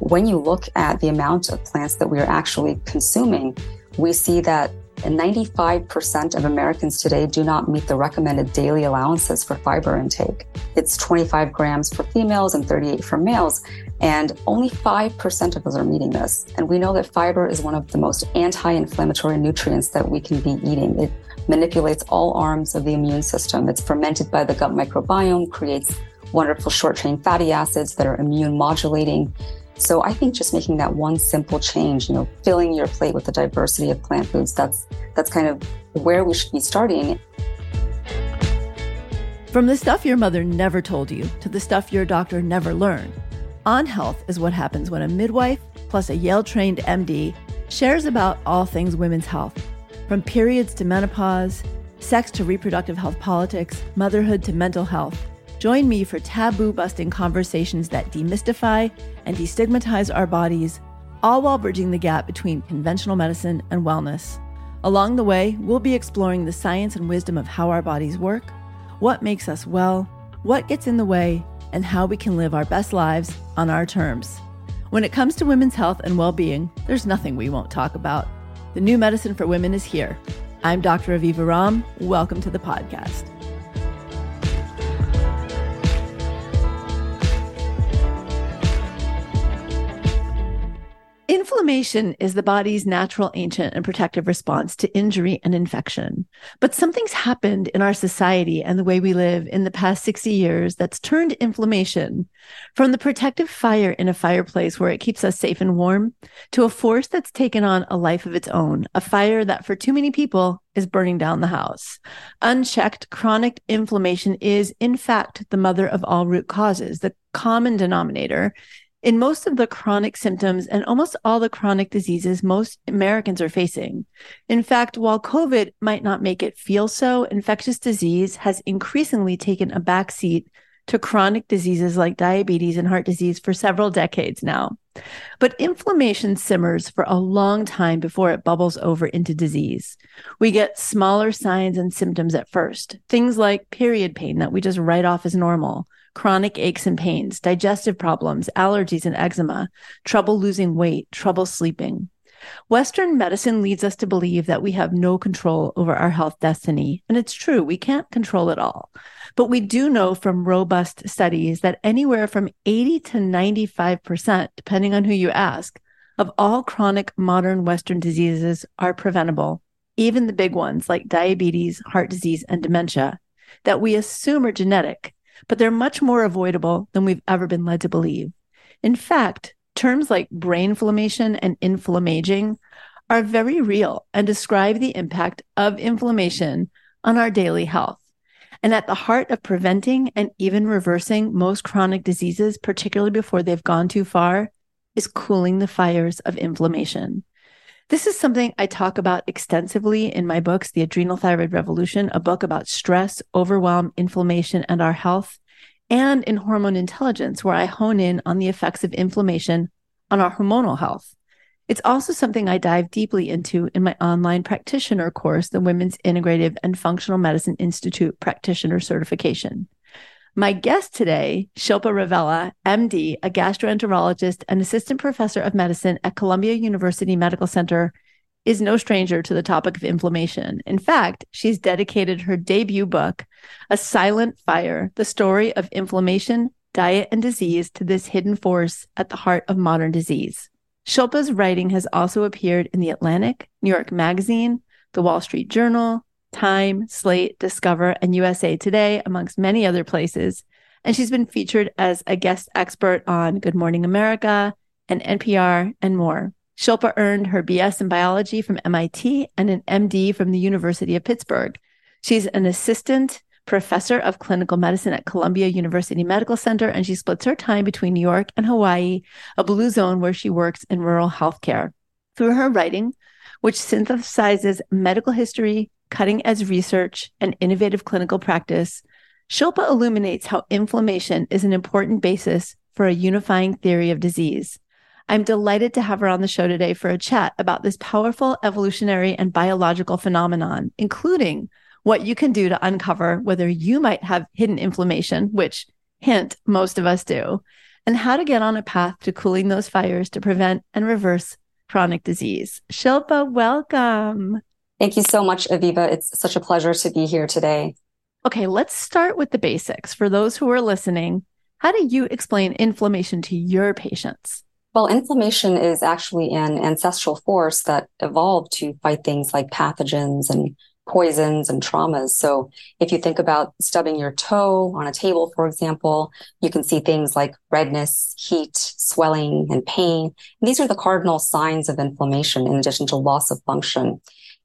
when you look at the amount of plants that we are actually consuming, we see that 95% of Americans today do not meet the recommended daily allowances for fiber intake. It's 25 grams for females and 38 for males, and only 5% of us are meeting this. And we know that fiber is one of the most anti inflammatory nutrients that we can be eating. It manipulates all arms of the immune system. It's fermented by the gut microbiome, creates wonderful short chain fatty acids that are immune modulating. So I think just making that one simple change, you know, filling your plate with a diversity of plant foods, that's that's kind of where we should be starting. From the stuff your mother never told you to the stuff your doctor never learned. On Health is what happens when a midwife plus a Yale trained MD shares about all things women's health, from periods to menopause, sex to reproductive health politics, motherhood to mental health. Join me for taboo busting conversations that demystify and destigmatize our bodies, all while bridging the gap between conventional medicine and wellness. Along the way, we'll be exploring the science and wisdom of how our bodies work, what makes us well, what gets in the way, and how we can live our best lives on our terms. When it comes to women's health and well being, there's nothing we won't talk about. The new medicine for women is here. I'm Dr. Aviva Romm. Welcome to the podcast. Inflammation is the body's natural, ancient, and protective response to injury and infection. But something's happened in our society and the way we live in the past 60 years that's turned inflammation from the protective fire in a fireplace where it keeps us safe and warm to a force that's taken on a life of its own, a fire that for too many people is burning down the house. Unchecked chronic inflammation is, in fact, the mother of all root causes. The common denominator in most of the chronic symptoms and almost all the chronic diseases most Americans are facing. In fact, while COVID might not make it feel so, infectious disease has increasingly taken a backseat to chronic diseases like diabetes and heart disease for several decades now. But inflammation simmers for a long time before it bubbles over into disease. We get smaller signs and symptoms at first, things like period pain that we just write off as normal chronic aches and pains, digestive problems, allergies and eczema, trouble losing weight, trouble sleeping. Western medicine leads us to believe that we have no control over our health destiny. And it's true, we can't control it all. But we do know from robust studies that anywhere from 80 to 95%, depending on who you ask, of all chronic modern Western diseases are preventable, even the big ones like diabetes, heart disease, and dementia, that we assume are genetic but they're much more avoidable than we've ever been led to believe. In fact, terms like brain inflammation and inflammaging are very real and describe the impact of inflammation on our daily health. And at the heart of preventing and even reversing most chronic diseases, particularly before they've gone too far, is cooling the fires of inflammation. This is something I talk about extensively in my books, The Adrenal Thyroid Revolution, a book about stress, overwhelm, inflammation, and our health, and in Hormone Intelligence, where I hone in on the effects of inflammation on our hormonal health. It's also something I dive deeply into in my online practitioner course, the Women's Integrative and Functional Medicine Institute Practitioner Certification. My guest today, Shilpa Ravella, MD, a gastroenterologist and assistant professor of medicine at Columbia University Medical Center, is no stranger to the topic of inflammation. In fact, she's dedicated her debut book, A Silent Fire The Story of Inflammation, Diet, and Disease, to this hidden force at the heart of modern disease. Shilpa's writing has also appeared in The Atlantic, New York Magazine, The Wall Street Journal, Time, Slate, Discover, and USA Today, amongst many other places. And she's been featured as a guest expert on Good Morning America and NPR and more. Shilpa earned her BS in biology from MIT and an MD from the University of Pittsburgh. She's an assistant professor of clinical medicine at Columbia University Medical Center, and she splits her time between New York and Hawaii, a blue zone where she works in rural healthcare. Through her writing, which synthesizes medical history, cutting edge research, and innovative clinical practice, Shilpa illuminates how inflammation is an important basis for a unifying theory of disease. I'm delighted to have her on the show today for a chat about this powerful evolutionary and biological phenomenon, including what you can do to uncover whether you might have hidden inflammation, which, hint, most of us do, and how to get on a path to cooling those fires to prevent and reverse chronic disease. Shilpa, welcome. Thank you so much, Aviva. It's such a pleasure to be here today. Okay, let's start with the basics. For those who are listening, how do you explain inflammation to your patients? Well, inflammation is actually an ancestral force that evolved to fight things like pathogens and poisons and traumas. So if you think about stubbing your toe on a table, for example, you can see things like redness, heat, swelling, and pain. And these are the cardinal signs of inflammation in addition to loss of function.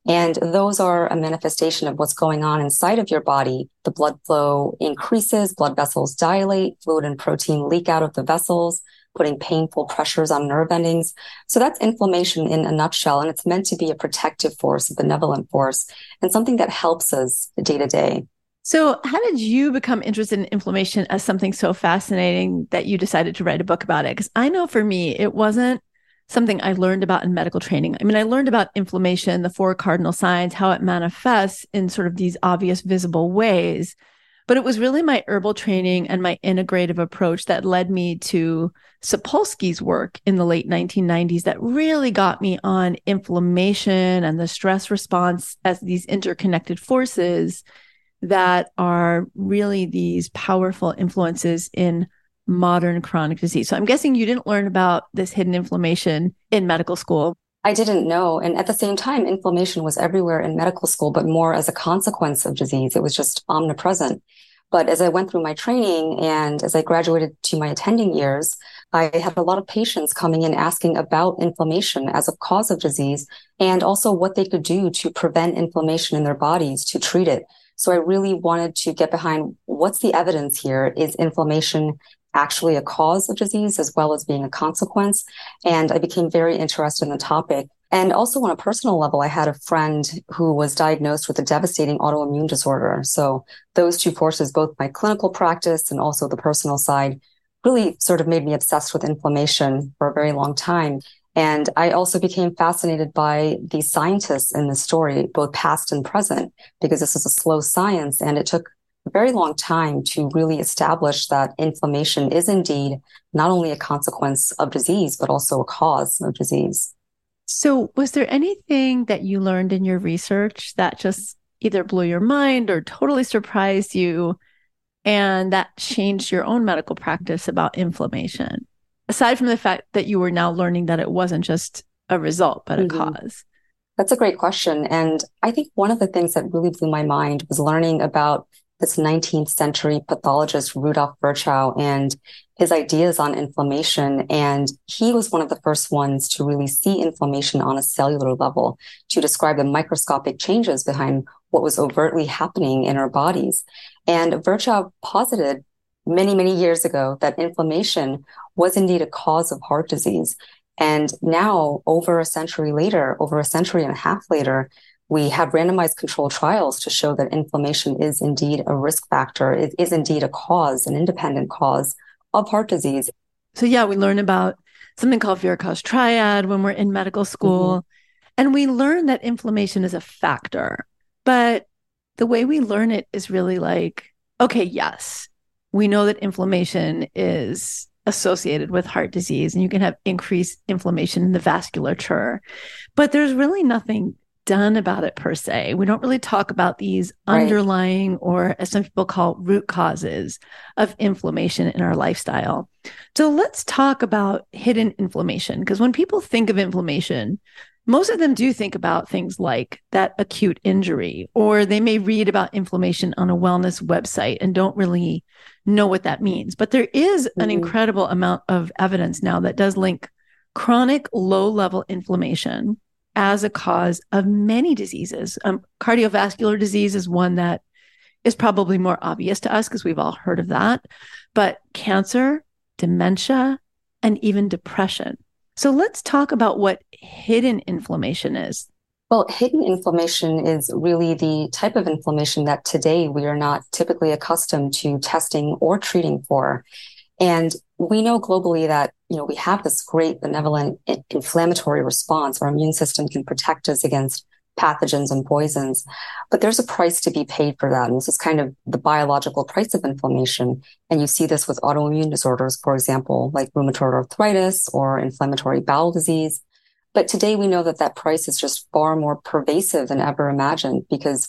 And those are a manifestation of what's going on inside of your body. The blood flow increases, blood vessels dilate, fluid and protein leak out of the vessels putting painful pressures on nerve endings. So that's inflammation in a nutshell. And it's meant to be a protective force, a benevolent force, and something that helps us day to day. So, how did you become interested in inflammation as something so fascinating that you decided to write a book about it? Because I know for me, it wasn't something I learned about in medical training. I mean, I learned about inflammation, the four cardinal signs, how it manifests in sort of these obvious, visible ways. But it was really my herbal training and my integrative approach that led me to Sapolsky's work in the late 1990s that really got me on inflammation and the stress response as these interconnected forces that are really these powerful influences in modern chronic disease. So I'm guessing you didn't learn about this hidden inflammation in medical school. I didn't know. And at the same time, inflammation was everywhere in medical school, but more as a consequence of disease. It was just omnipresent. But as I went through my training and as I graduated to my attending years, I had a lot of patients coming in asking about inflammation as a cause of disease and also what they could do to prevent inflammation in their bodies to treat it. So I really wanted to get behind what's the evidence here? Is inflammation actually a cause of disease as well as being a consequence. And I became very interested in the topic. And also on a personal level, I had a friend who was diagnosed with a devastating autoimmune disorder. So those two forces, both my clinical practice and also the personal side, really sort of made me obsessed with inflammation for a very long time. And I also became fascinated by the scientists in this story, both past and present, because this is a slow science and it took very long time to really establish that inflammation is indeed not only a consequence of disease, but also a cause of disease. So, was there anything that you learned in your research that just either blew your mind or totally surprised you and that changed your own medical practice about inflammation? Aside from the fact that you were now learning that it wasn't just a result, but a mm-hmm. cause. That's a great question. And I think one of the things that really blew my mind was learning about this 19th century pathologist Rudolf Virchow and his ideas on inflammation. And he was one of the first ones to really see inflammation on a cellular level to describe the microscopic changes behind what was overtly happening in our bodies. And Virchow posited many, many years ago that inflammation was indeed a cause of heart disease. And now, over a century later, over a century and a half later, we have randomized controlled trials to show that inflammation is indeed a risk factor. It is indeed a cause, an independent cause of heart disease. So, yeah, we learn about something called Virchow's triad when we're in medical school. Mm-hmm. And we learn that inflammation is a factor. But the way we learn it is really like, okay, yes, we know that inflammation is associated with heart disease and you can have increased inflammation in the vasculature. But there's really nothing done about it per se. We don't really talk about these right. underlying or as some people call root causes of inflammation in our lifestyle. So let's talk about hidden inflammation because when people think of inflammation, most of them do think about things like that acute injury, or they may read about inflammation on a wellness website and don't really know what that means. But there is an mm-hmm. incredible amount of evidence now that does link chronic low level inflammation as a cause of many diseases. Um, cardiovascular disease is one that is probably more obvious to us because we've all heard of that, but cancer, dementia, and even depression. So let's talk about what hidden inflammation is. Well, hidden inflammation is really the type of inflammation that today we are not typically accustomed to testing or treating for. And we know globally that, you know, we have this great benevolent inflammatory response. Our immune system can protect us against pathogens and poisons. But there's a price to be paid for that. And this is kind of the biological price of inflammation. And you see this with autoimmune disorders, for example, like rheumatoid arthritis or inflammatory bowel disease. But today we know that that price is just far more pervasive than ever imagined because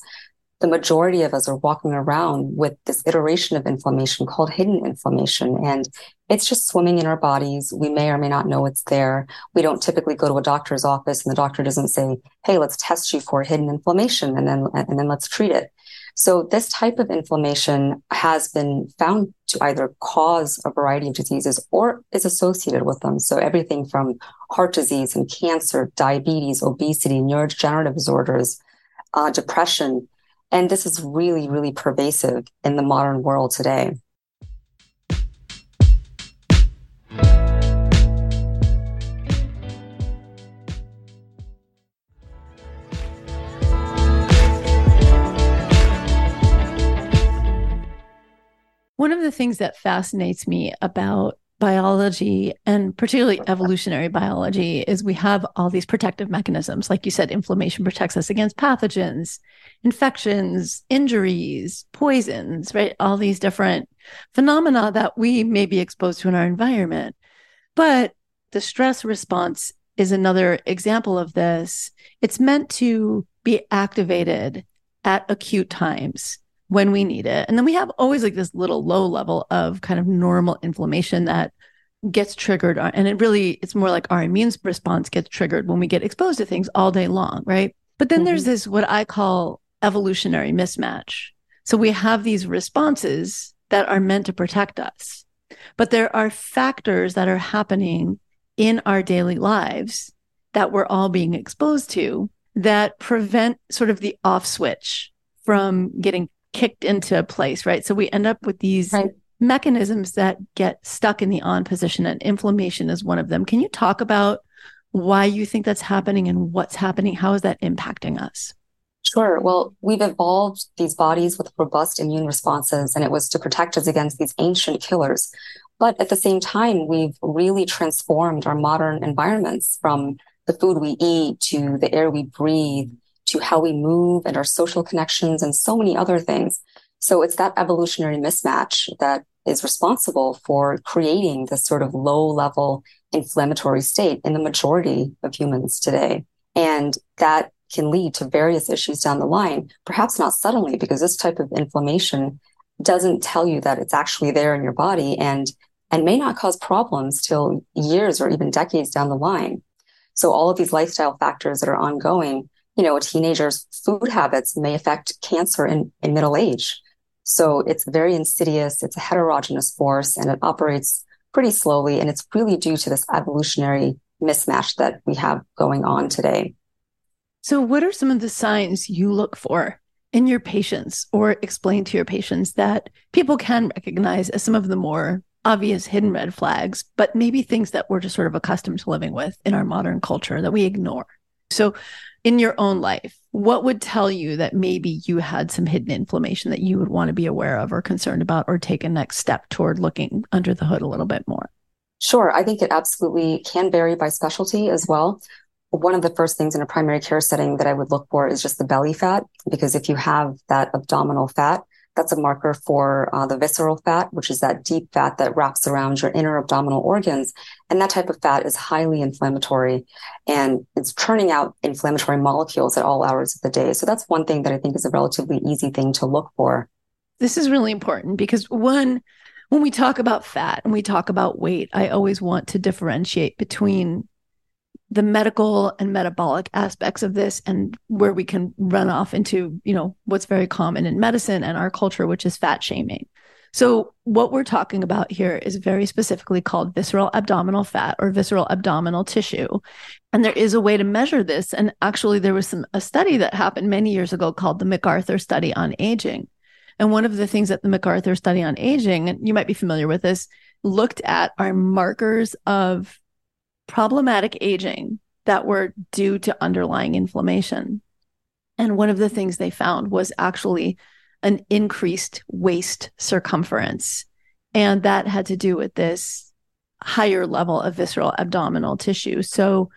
the majority of us are walking around with this iteration of inflammation called hidden inflammation. And it's just swimming in our bodies. We may or may not know it's there. We don't typically go to a doctor's office and the doctor doesn't say, Hey, let's test you for hidden inflammation and then, and then let's treat it. So this type of inflammation has been found to either cause a variety of diseases or is associated with them. So everything from heart disease and cancer, diabetes, obesity, neurodegenerative disorders, uh, depression, and this is really, really pervasive in the modern world today. One of the things that fascinates me about biology and particularly evolutionary biology is we have all these protective mechanisms. Like you said, inflammation protects us against pathogens, infections, injuries, poisons, right? All these different phenomena that we may be exposed to in our environment. But the stress response is another example of this. It's meant to be activated at acute times when we need it. And then we have always like this little low level of kind of normal inflammation that gets triggered. And it really, it's more like our immune response gets triggered when we get exposed to things all day long, right? But then mm-hmm. there's this, what I call evolutionary mismatch. So we have these responses that are meant to protect us, but there are factors that are happening in our daily lives that we're all being exposed to that prevent sort of the off switch from getting kicked into place, right? So we end up with these right. mechanisms that get stuck in the on position, and inflammation is one of them. Can you talk about why you think that's happening and what's happening? How is that impacting us? Sure. Well, we've evolved these bodies with robust immune responses, and it was to protect us against these ancient killers. But at the same time, we've really transformed our modern environments from the food we eat to the air we breathe to how we move and our social connections and so many other things. So it's that evolutionary mismatch that is responsible for creating this sort of low level inflammatory state in the majority of humans today. And that can lead to various issues down the line, perhaps not suddenly, because this type of inflammation doesn't tell you that it's actually there in your body and and may not cause problems till years or even decades down the line. So all of these lifestyle factors that are ongoing you know, a teenager's food habits may affect cancer in, in middle age. So it's very insidious. It's a heterogeneous force and it operates pretty slowly. And it's really due to this evolutionary mismatch that we have going on today. So, what are some of the signs you look for in your patients or explain to your patients that people can recognize as some of the more obvious hidden red flags, but maybe things that we're just sort of accustomed to living with in our modern culture that we ignore? So, in your own life, what would tell you that maybe you had some hidden inflammation that you would want to be aware of or concerned about or take a next step toward looking under the hood a little bit more? Sure. I think it absolutely can vary by specialty as well. One of the first things in a primary care setting that I would look for is just the belly fat, because if you have that abdominal fat, that's a marker for uh, the visceral fat, which is that deep fat that wraps around your inner abdominal organs. And that type of fat is highly inflammatory and it's churning out inflammatory molecules at all hours of the day. So that's one thing that I think is a relatively easy thing to look for. This is really important because one, when we talk about fat and we talk about weight, I always want to differentiate between the medical and metabolic aspects of this and where we can run off into you know what's very common in medicine and our culture which is fat shaming. So what we're talking about here is very specifically called visceral abdominal fat or visceral abdominal tissue. And there is a way to measure this. And actually there was some a study that happened many years ago called the MacArthur study on aging. And one of the things that the MacArthur study on aging and you might be familiar with this looked at are markers of problematic aging that were due to underlying inflammation. And one of the things they found was actually an increased waist circumference. And that had to do with this higher level of visceral abdominal tissue. So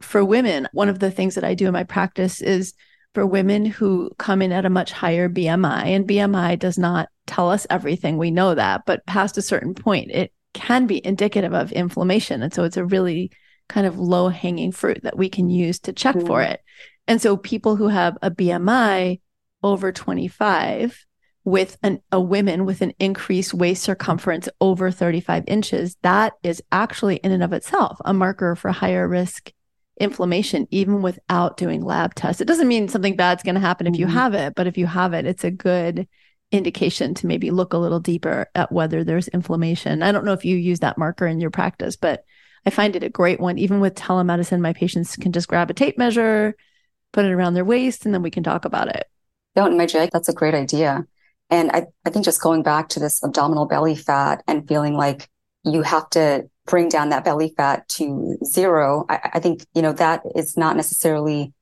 for women, one of the things that I do in my practice is for women who come in at a much higher BMI, and BMI does not tell us everything. We know that, but past a certain point, it can be indicative of inflammation. And so it's a really kind of low hanging fruit that we can use to check mm. for it. And so people who have a BMI over 25 with an, a woman with an increased waist circumference over 35 inches, that is actually in and of itself a marker for higher risk inflammation, even without doing lab tests. It doesn't mean something bad's going to happen if mm-hmm. you have it, but if you have it, it's a good indication to maybe look a little deeper at whether there's inflammation. I don't know if you use that marker in your practice, but I find it a great one. Even with telemedicine, my patients can just grab a tape measure, put it around their waist, and then we can talk about it. My that's a great idea. And I, I think just going back to this abdominal belly fat and feeling like you have to bring down that belly fat to zero, I, I think, you know, that is not necessarily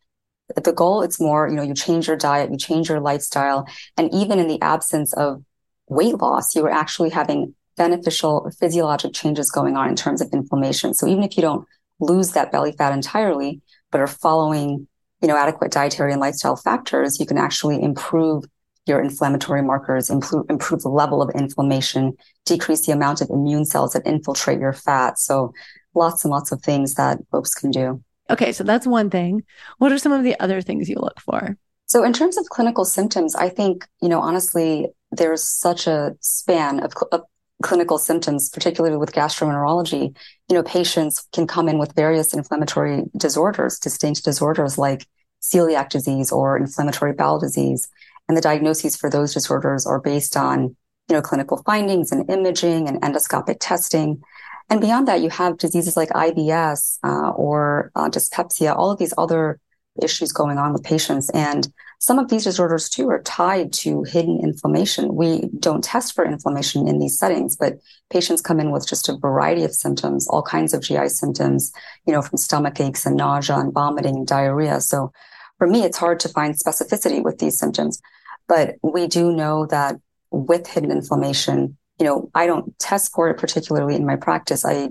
the goal. It's more, you know, you change your diet, you change your lifestyle. And even in the absence of weight loss, you are actually having beneficial physiologic changes going on in terms of inflammation. So even if you don't lose that belly fat entirely, but are following, you know, adequate dietary and lifestyle factors, you can actually improve your inflammatory markers, improve, improve the level of inflammation, decrease the amount of immune cells that infiltrate your fat. So lots and lots of things that folks can do. Okay, so that's one thing. What are some of the other things you look for? So in terms of clinical symptoms, I think, you know, honestly, there's such a span of, of clinical symptoms, particularly with gastroenterology. You know, patients can come in with various inflammatory disorders, distinct disorders like celiac disease or inflammatory bowel disease. And the diagnoses for those disorders are based on, you know, clinical findings and imaging and endoscopic testing. And beyond that, you have diseases like IBS uh, or uh, dyspepsia, all of these other issues going on with patients. And some of these disorders too are tied to hidden inflammation. We don't test for inflammation in these settings, but patients come in with just a variety of symptoms, all kinds of GI symptoms, you know, from stomach aches and nausea and vomiting diarrhea. So for me, it's hard to find specificity with these symptoms. But we do know that with hidden inflammation, you know, I don't test for it particularly in my practice. I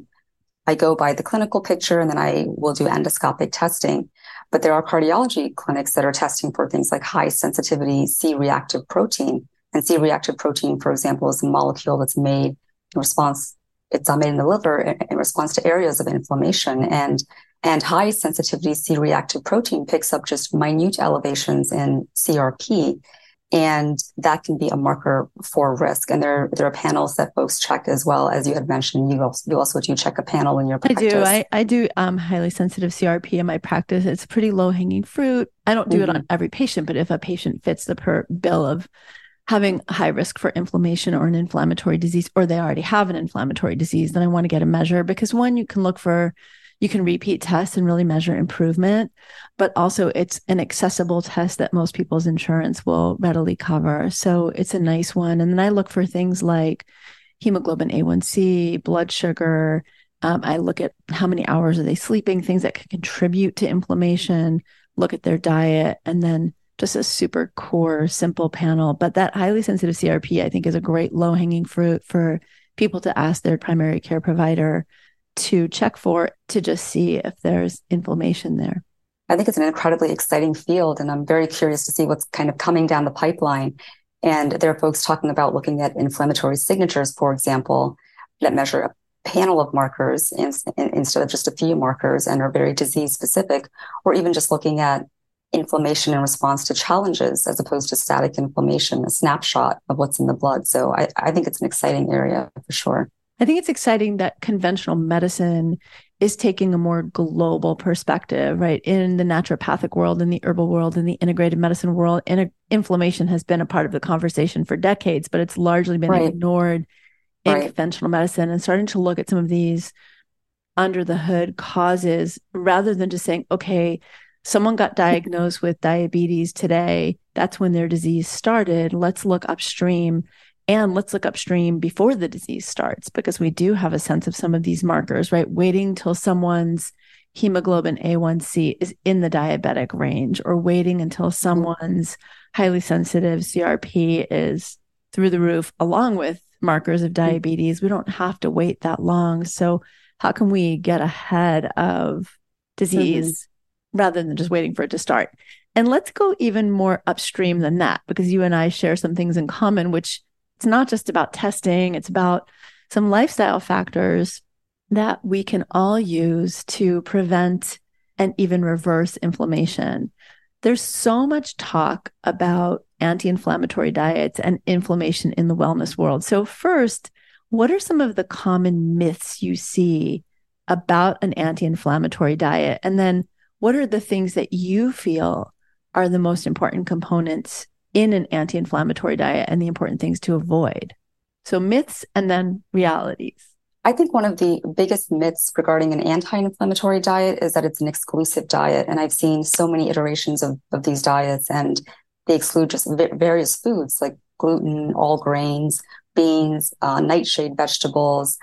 I go by the clinical picture and then I will do endoscopic testing. But there are cardiology clinics that are testing for things like high sensitivity C reactive protein. And C reactive protein, for example, is a molecule that's made in response, it's made in the liver in response to areas of inflammation. And and high sensitivity C reactive protein picks up just minute elevations in CRP and that can be a marker for risk. And there, there are panels that folks check as well as you had mentioned. You also, you also do check a panel in your practice. I do. I, I do um, highly sensitive CRP in my practice. It's pretty low hanging fruit. I don't do mm-hmm. it on mm-hmm. every patient, but if a patient fits the per bill of having high risk for inflammation or an inflammatory disease, or they already have an inflammatory disease, then I want to get a measure because one, you can look for you can repeat tests and really measure improvement, but also it's an accessible test that most people's insurance will readily cover. So it's a nice one. And then I look for things like hemoglobin A1C, blood sugar. Um, I look at how many hours are they sleeping, things that can contribute to inflammation, look at their diet, and then just a super core, simple panel. But that highly sensitive CRP, I think, is a great low hanging fruit for people to ask their primary care provider to check for to just see if there's inflammation there. I think it's an incredibly exciting field, and I'm very curious to see what's kind of coming down the pipeline. And there are folks talking about looking at inflammatory signatures, for example, that measure a panel of markers in, in, instead of just a few markers and are very disease specific, or even just looking at inflammation in response to challenges as opposed to static inflammation, a snapshot of what's in the blood. So I, I think it's an exciting area for sure. I think it's exciting that conventional medicine is taking a more global perspective, right? In the naturopathic world, in the herbal world, in the integrated medicine world, in inflammation has been a part of the conversation for decades, but it's largely been right. ignored in right. conventional medicine and starting to look at some of these under the hood causes rather than just saying, okay, someone got diagnosed with diabetes today. That's when their disease started. Let's look upstream and let's look upstream before the disease starts because we do have a sense of some of these markers, right? Waiting till someone's hemoglobin A1C is in the diabetic range or waiting until someone's highly sensitive CRP is through the roof, along with markers of mm-hmm. diabetes. We don't have to wait that long. So, how can we get ahead of disease mm-hmm. rather than just waiting for it to start? And let's go even more upstream than that, because you and I share some things in common, which it's not just about testing, it's about some lifestyle factors that we can all use to prevent and even reverse inflammation. There's so much talk about anti inflammatory diets and inflammation in the wellness world. So, first, what are some of the common myths you see about an anti inflammatory diet? And then, what are the things that you feel are the most important components in an anti inflammatory diet and the important things to avoid? So, myths and then realities. I think one of the biggest myths regarding an anti inflammatory diet is that it's an exclusive diet. And I've seen so many iterations of, of these diets, and they exclude just various foods like gluten, all grains, beans, uh, nightshade vegetables.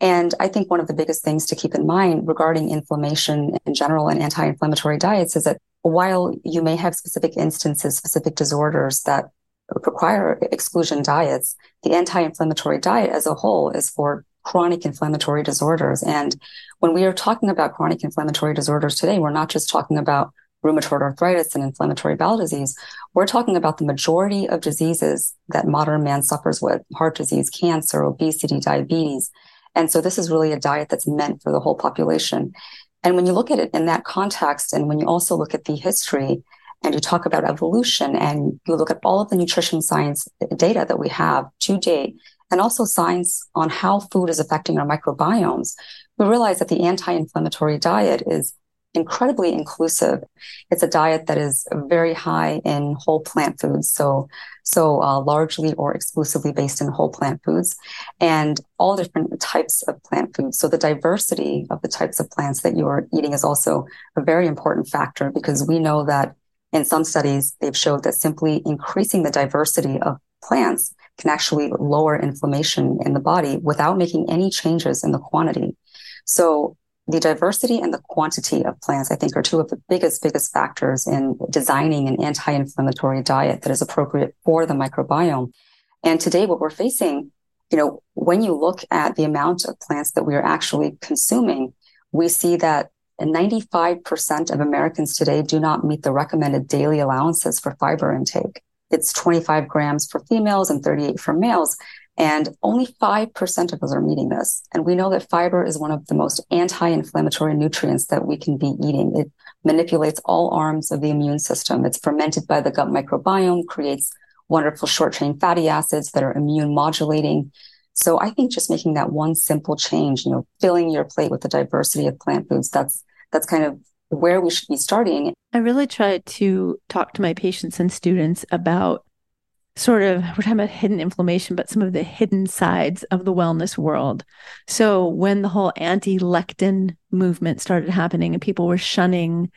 And I think one of the biggest things to keep in mind regarding inflammation in general and anti inflammatory diets is that while you may have specific instances, specific disorders that require exclusion diets, the anti inflammatory diet as a whole is for chronic inflammatory disorders. And when we are talking about chronic inflammatory disorders today, we're not just talking about rheumatoid arthritis and inflammatory bowel disease. We're talking about the majority of diseases that modern man suffers with heart disease, cancer, obesity, diabetes. And so this is really a diet that's meant for the whole population. And when you look at it in that context, and when you also look at the history and you talk about evolution and you look at all of the nutrition science data that we have to date, and also science on how food is affecting our microbiomes, we realize that the anti-inflammatory diet is incredibly inclusive. It's a diet that is very high in whole plant foods, so so uh, largely or exclusively based in whole plant foods, and all different types of plant foods. So the diversity of the types of plants that you are eating is also a very important factor because we know that in some studies they've showed that simply increasing the diversity of plants can actually lower inflammation in the body without making any changes in the quantity. So the diversity and the quantity of plants, I think, are two of the biggest, biggest factors in designing an anti-inflammatory diet that is appropriate for the microbiome. And today, what we're facing, you know, when you look at the amount of plants that we are actually consuming, we see that 95% of Americans today do not meet the recommended daily allowances for fiber intake. It's 25 grams for females and 38 for males. And only 5% of us are meeting this. And we know that fiber is one of the most anti-inflammatory nutrients that we can be eating. It manipulates all arms of the immune system. It's fermented by the gut microbiome, creates wonderful short chain fatty acids that are immune modulating. So I think just making that one simple change, you know, filling your plate with the diversity of plant foods, that's, that's kind of where we should be starting. I really try to talk to my patients and students about sort of we're talking about hidden inflammation, but some of the hidden sides of the wellness world. So when the whole anti-lectin movement started happening and people were shunning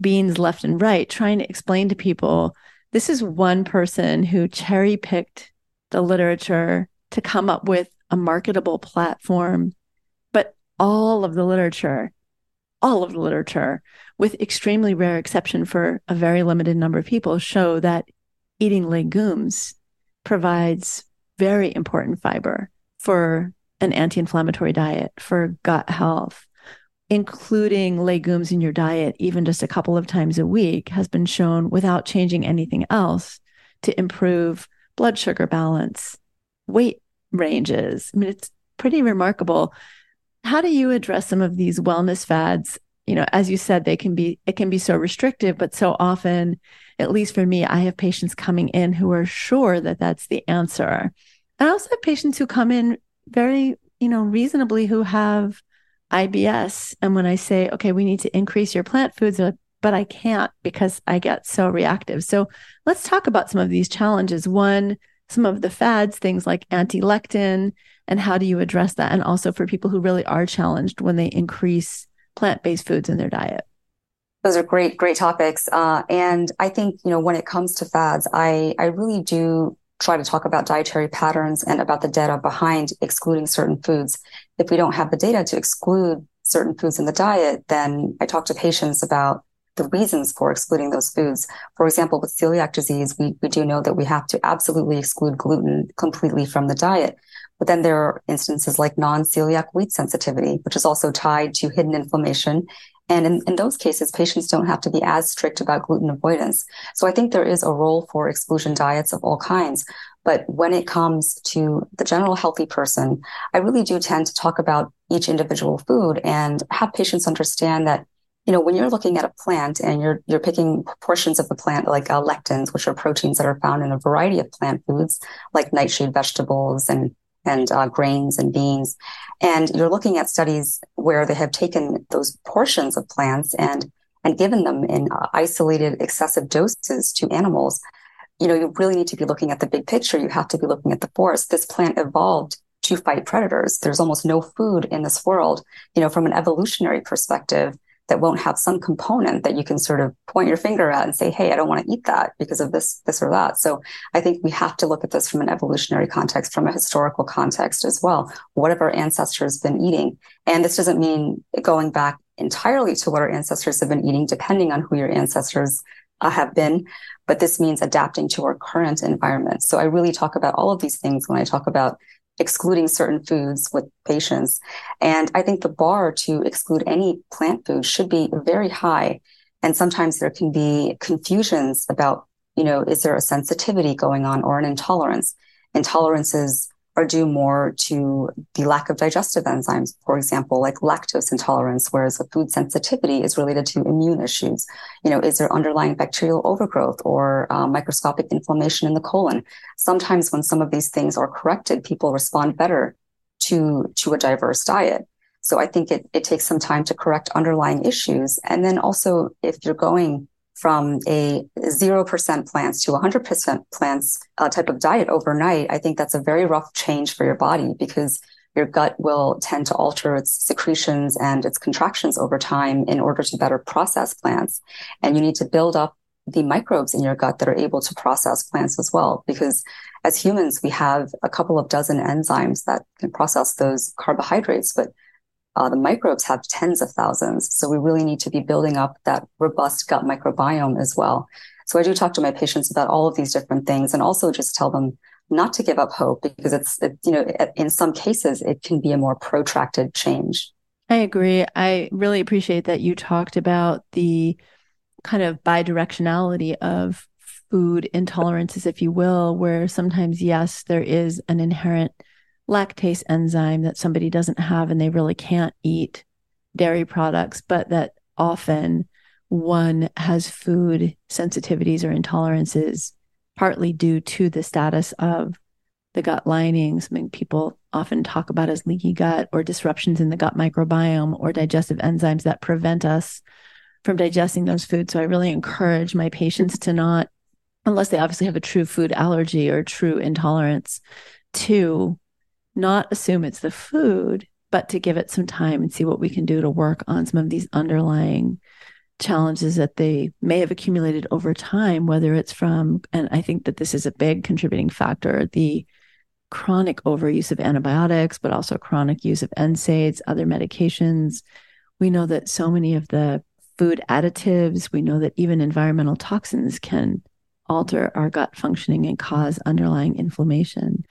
beans left and right, trying to explain to people this is one person who cherry picked the literature to come up with a marketable platform, but all of the literature all of the literature, with extremely rare exception for a very limited number of people, show that eating legumes provides very important fiber for an anti inflammatory diet, for gut health. Including legumes in your diet, even just a couple of times a week, has been shown without changing anything else to improve blood sugar balance, weight ranges. I mean, it's pretty remarkable how do you address some of these wellness fads? You know, as you said, they can be, it can be so restrictive, but so often, at least for me, I have patients coming in who are sure that that's the answer. And I also have patients who come in very, you know, reasonably who have IBS. And when I say, okay, we need to increase your plant foods, like, but I can't because I get so reactive. So let's talk about some of these challenges. One, some of the fads, things like anti lectin, and how do you address that? And also for people who really are challenged when they increase plant based foods in their diet. Those are great, great topics. Uh, and I think, you know, when it comes to fads, I, I really do try to talk about dietary patterns and about the data behind excluding certain foods. If we don't have the data to exclude certain foods in the diet, then I talk to patients about the reasons for excluding those foods. For example, with celiac disease, we, we do know that we have to absolutely exclude gluten completely from the diet. But then there are instances like non-celiac wheat sensitivity, which is also tied to hidden inflammation And in, in those cases, patients don't have to be as strict about gluten avoidance. So I think there is a role for exclusion diets of all kinds. But when it comes to the general healthy person, I really do tend to talk about each individual food and have patients understand that you know when you're looking at a plant and you're you're picking portions of the plant like uh, lectins which are proteins that are found in a variety of plant foods like nightshade vegetables and and uh, grains and beans. And you're looking at studies where they have taken those portions of plants and and given them in uh, isolated excessive doses to animals. You know you really need to be looking at the big picture. You have to be looking at the forest. This plant evolved to fight predators. There's almost no food in this world you know from an evolutionary perspective that won't have some component that you can sort of point your finger at and say, Hey, I don't want to eat that because of this, this or that. So I think we have to look at this from an evolutionary context, from a historical context as well. What have our ancestors been eating? And this doesn't mean going back entirely to what our ancestors have been eating, depending on who your ancestors uh, have been. But this means adapting to our current environment. So I really talk about all of these things when I talk about excluding certain foods with patients. And I think the bar to exclude any plant food should be very high. And sometimes there can be confusions about, you know, is there a sensitivity going on or an intolerance? Intolerances are due more to the lack of digestive enzymes, for example, like lactose intolerance, whereas a food sensitivity is related to immune issues. You know, is there underlying bacterial overgrowth or uh, microscopic inflammation in the colon? Sometimes when some of these things are corrected, people respond better to, to a diverse diet. So I think it, it takes some time to correct underlying issues. And then also, if you're going from a 0% plants to 100% plants uh, type of diet overnight, I think that's a very rough change for your body because your gut will tend to alter its secretions and its contractions over time in order to better process plants. And you need to build up the microbes in your gut that are able to process plants as well. Because as humans, we have a couple of dozen enzymes that can process those carbohydrates, but uh, the microbes have tens of thousands. So we really need to be building up that robust gut microbiome as well. So I do talk to my patients about all of these different things and also just tell them not to give up hope because it's, it, you know, in some cases, it can be a more protracted change. I agree. I really appreciate that you talked about the kind of bidirectionality of food intolerances, if you will, where sometimes, yes, there is an inherent lactase enzyme that somebody doesn't have and they really can't eat dairy products, but that often one has food sensitivities or intolerances partly due to the status of the gut lining, something people often talk about as leaky gut or disruptions in the gut microbiome or digestive enzymes that prevent us from digesting those foods. So I really encourage my patients to not, unless they obviously have a true food allergy or true intolerance, to not assume it's the food, but to give it some time and see what we can do to work on some of these underlying challenges that they may have accumulated over time, whether it's from, and I think that this is a big contributing factor, the chronic overuse of antibiotics, but also chronic use of NSAIDs, other medications. We know that so many of the food additives, we know that even environmental toxins can alter our gut functioning and cause underlying inflammation.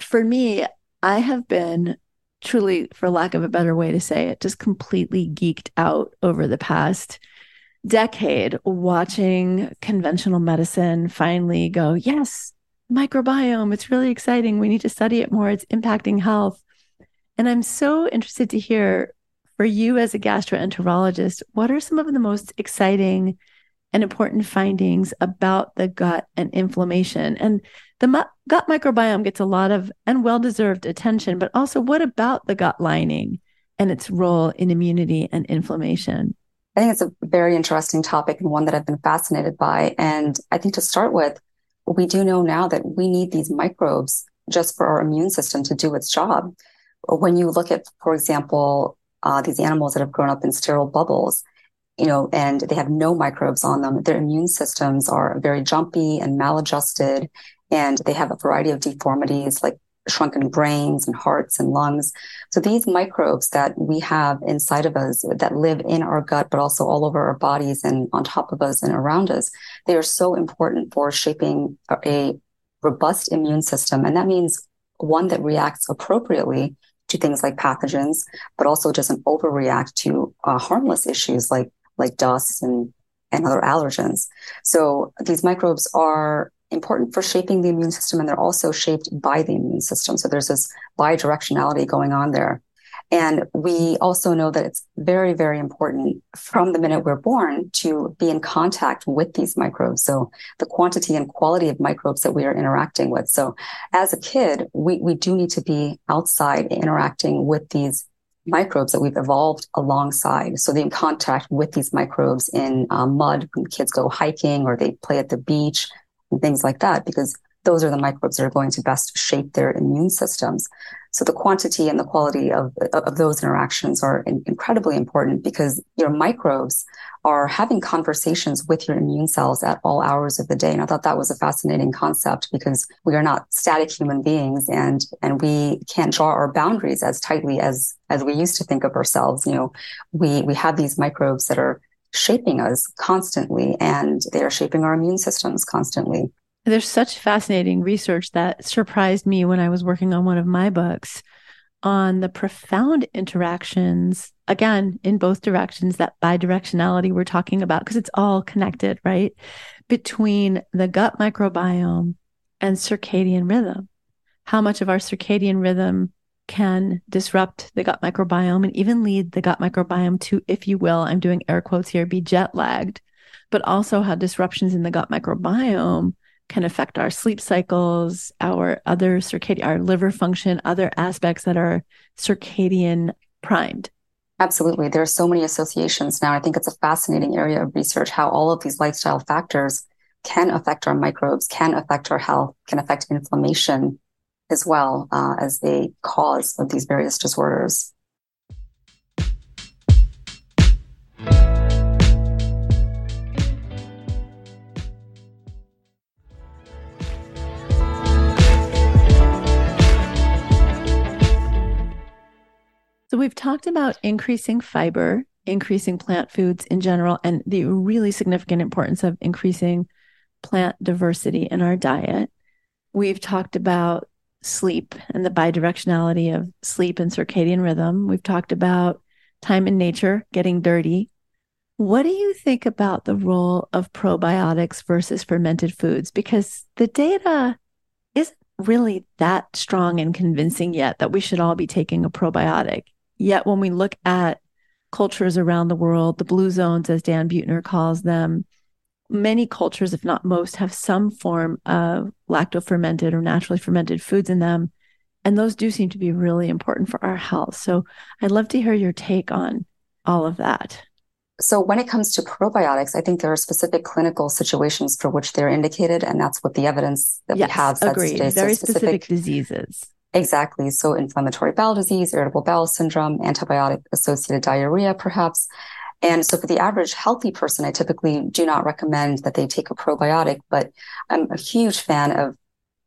For me, I have been truly, for lack of a better way to say it, just completely geeked out over the past decade watching conventional medicine finally go, yes, microbiome, it's really exciting. We need to study it more. It's impacting health. And I'm so interested to hear for you as a gastroenterologist, what are some of the most exciting and important findings about the gut and inflammation? And the gut microbiome gets a lot of and well deserved attention, but also what about the gut lining and its role in immunity and inflammation? I think it's a very interesting topic and one that I've been fascinated by. And I think to start with, we do know now that we need these microbes just for our immune system to do its job. When you look at, for example, uh, these animals that have grown up in sterile bubbles, you know, and they have no microbes on them, their immune systems are very jumpy and maladjusted and they have a variety of deformities like shrunken brains and hearts and lungs. So these microbes that we have inside of us that live in our gut, but also all over our bodies and on top of us and around us, they are so important for shaping a robust immune system. And that means one that reacts appropriately to things like pathogens, but also doesn't overreact to uh, harmless issues like like dust and and other allergens. So these microbes are important for shaping the immune system, and they're also shaped by the immune system. So there's this bidirectionality going on there. And we also know that it's very, very important from the minute we're born to be in contact with these microbes. So the quantity and quality of microbes that we are interacting with. So as a kid, we, we do need to be outside interacting with these microbes that we've evolved alongside. So they're in contact with these microbes in um, mud when kids go hiking or they play at the beach and things like that, because those are the microbes that are going to best shape their immune systems. So the quantity and the quality of, of those interactions are in, incredibly important because your microbes are having conversations with your immune cells at all hours of the day. And I thought that was a fascinating concept because we are not static human beings and, and we can't draw our boundaries as tightly as, as we used to think of ourselves. You know, we, we have these microbes that are shaping us constantly and they are shaping our immune systems constantly. There's such fascinating research that surprised me when I was working on one of my books on the profound interactions, again, in both directions, that bidirectionality we're talking about, because it's all connected, right? Between the gut microbiome and circadian rhythm. How much of our circadian rhythm can disrupt the gut microbiome and even lead the gut microbiome to, if you will, I'm doing air quotes here, be jet lagged, but also how disruptions in the gut microbiome can affect our sleep cycles, our other circadian, our liver function, other aspects that are circadian primed. Absolutely. There are so many associations now. I think it's a fascinating area of research how all of these lifestyle factors can affect our microbes, can affect our health, can affect inflammation as well uh, as a cause of these various disorders. We've talked about increasing fiber, increasing plant foods in general, and the really significant importance of increasing plant diversity in our diet. We've talked about sleep and the bidirectionality of sleep and circadian rhythm. We've talked about time in nature, getting dirty. What do you think about the role of probiotics versus fermented foods? Because the data isn't really that strong and convincing yet that we should all be taking a probiotic. Yet when we look at cultures around the world, the blue zones, as Dan Buettner calls them, many cultures, if not most, have some form of lacto fermented or naturally fermented foods in them. And those do seem to be really important for our health. So I'd love to hear your take on all of that. So, when it comes to probiotics, I think there are specific clinical situations for which they're indicated, and that's what the evidence that yes, we have says agreed. today. Very so specific, specific diseases. Exactly. So inflammatory bowel disease, irritable bowel syndrome, antibiotic associated diarrhea, perhaps. And so for the average healthy person, I typically do not recommend that they take a probiotic, but I'm a huge fan of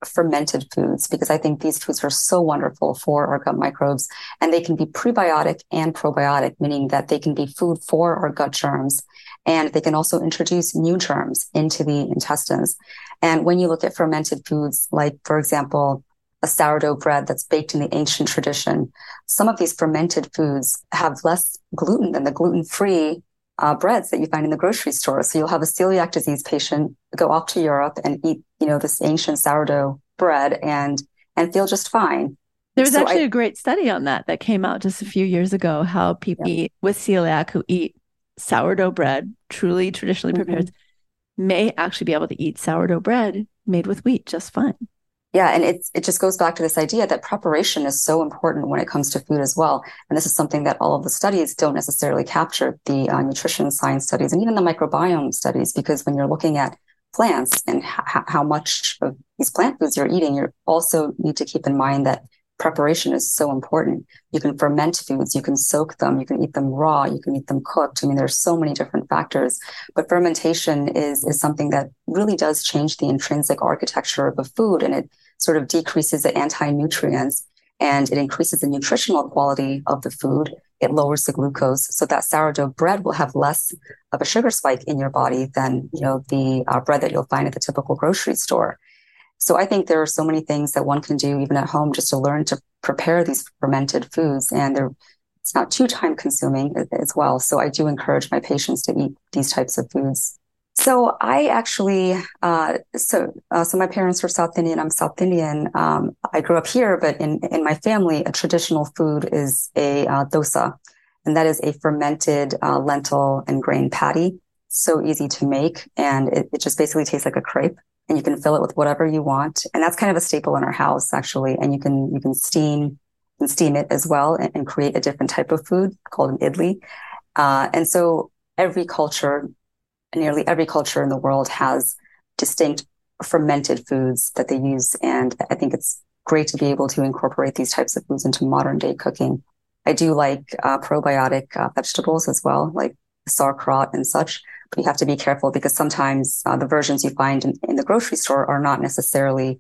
fermented foods because I think these foods are so wonderful for our gut microbes and they can be prebiotic and probiotic, meaning that they can be food for our gut germs and they can also introduce new germs into the intestines. And when you look at fermented foods, like for example, a sourdough bread that's baked in the ancient tradition. Some of these fermented foods have less gluten than the gluten free uh, breads that you find in the grocery store. So you'll have a celiac disease patient go off to Europe and eat, you know, this ancient sourdough bread and and feel just fine. There was so actually I, a great study on that that came out just a few years ago. How people yeah. eat with celiac who eat sourdough bread, truly traditionally prepared, mm-hmm. may actually be able to eat sourdough bread made with wheat just fine. Yeah, and it it just goes back to this idea that preparation is so important when it comes to food as well. And this is something that all of the studies don't necessarily capture the uh, nutrition science studies and even the microbiome studies, because when you're looking at plants and how much of these plant foods you're eating, you also need to keep in mind that preparation is so important. You can ferment foods, you can soak them, you can eat them raw, you can eat them cooked. I mean, there's so many different factors, but fermentation is, is something that really does change the intrinsic architecture of a food and it sort of decreases the anti-nutrients and it increases the nutritional quality of the food. It lowers the glucose. So that sourdough bread will have less of a sugar spike in your body than, you know, the uh, bread that you'll find at the typical grocery store. So I think there are so many things that one can do even at home just to learn to prepare these fermented foods. And they're, it's not too time consuming as well. So I do encourage my patients to eat these types of foods. So I actually, uh, so uh, so my parents were South Indian. I'm South Indian. Um, I grew up here, but in in my family, a traditional food is a uh, dosa, and that is a fermented uh, lentil and grain patty. So easy to make, and it, it just basically tastes like a crepe. And you can fill it with whatever you want, and that's kind of a staple in our house actually. And you can you can steam and steam it as well, and, and create a different type of food called an idli. Uh, and so every culture nearly every culture in the world has distinct fermented foods that they use. And I think it's great to be able to incorporate these types of foods into modern day cooking. I do like uh, probiotic uh, vegetables as well, like sauerkraut and such. You have to be careful because sometimes uh, the versions you find in, in, the grocery store are not necessarily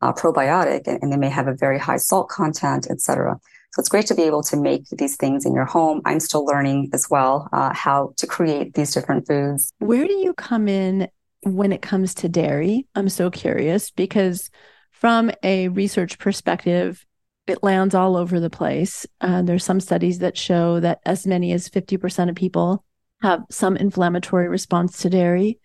uh, probiotic and, and, they may have a very high salt content, etc. So it's great to be able to make these things in your home. I'm still learning as well uh, how to create these different foods. Where do you come in when it comes to dairy? I'm so curious because from a research perspective, it lands all over the place. Uh, there's some studies that show that as many as 50% of people have some inflammatory response to dairy,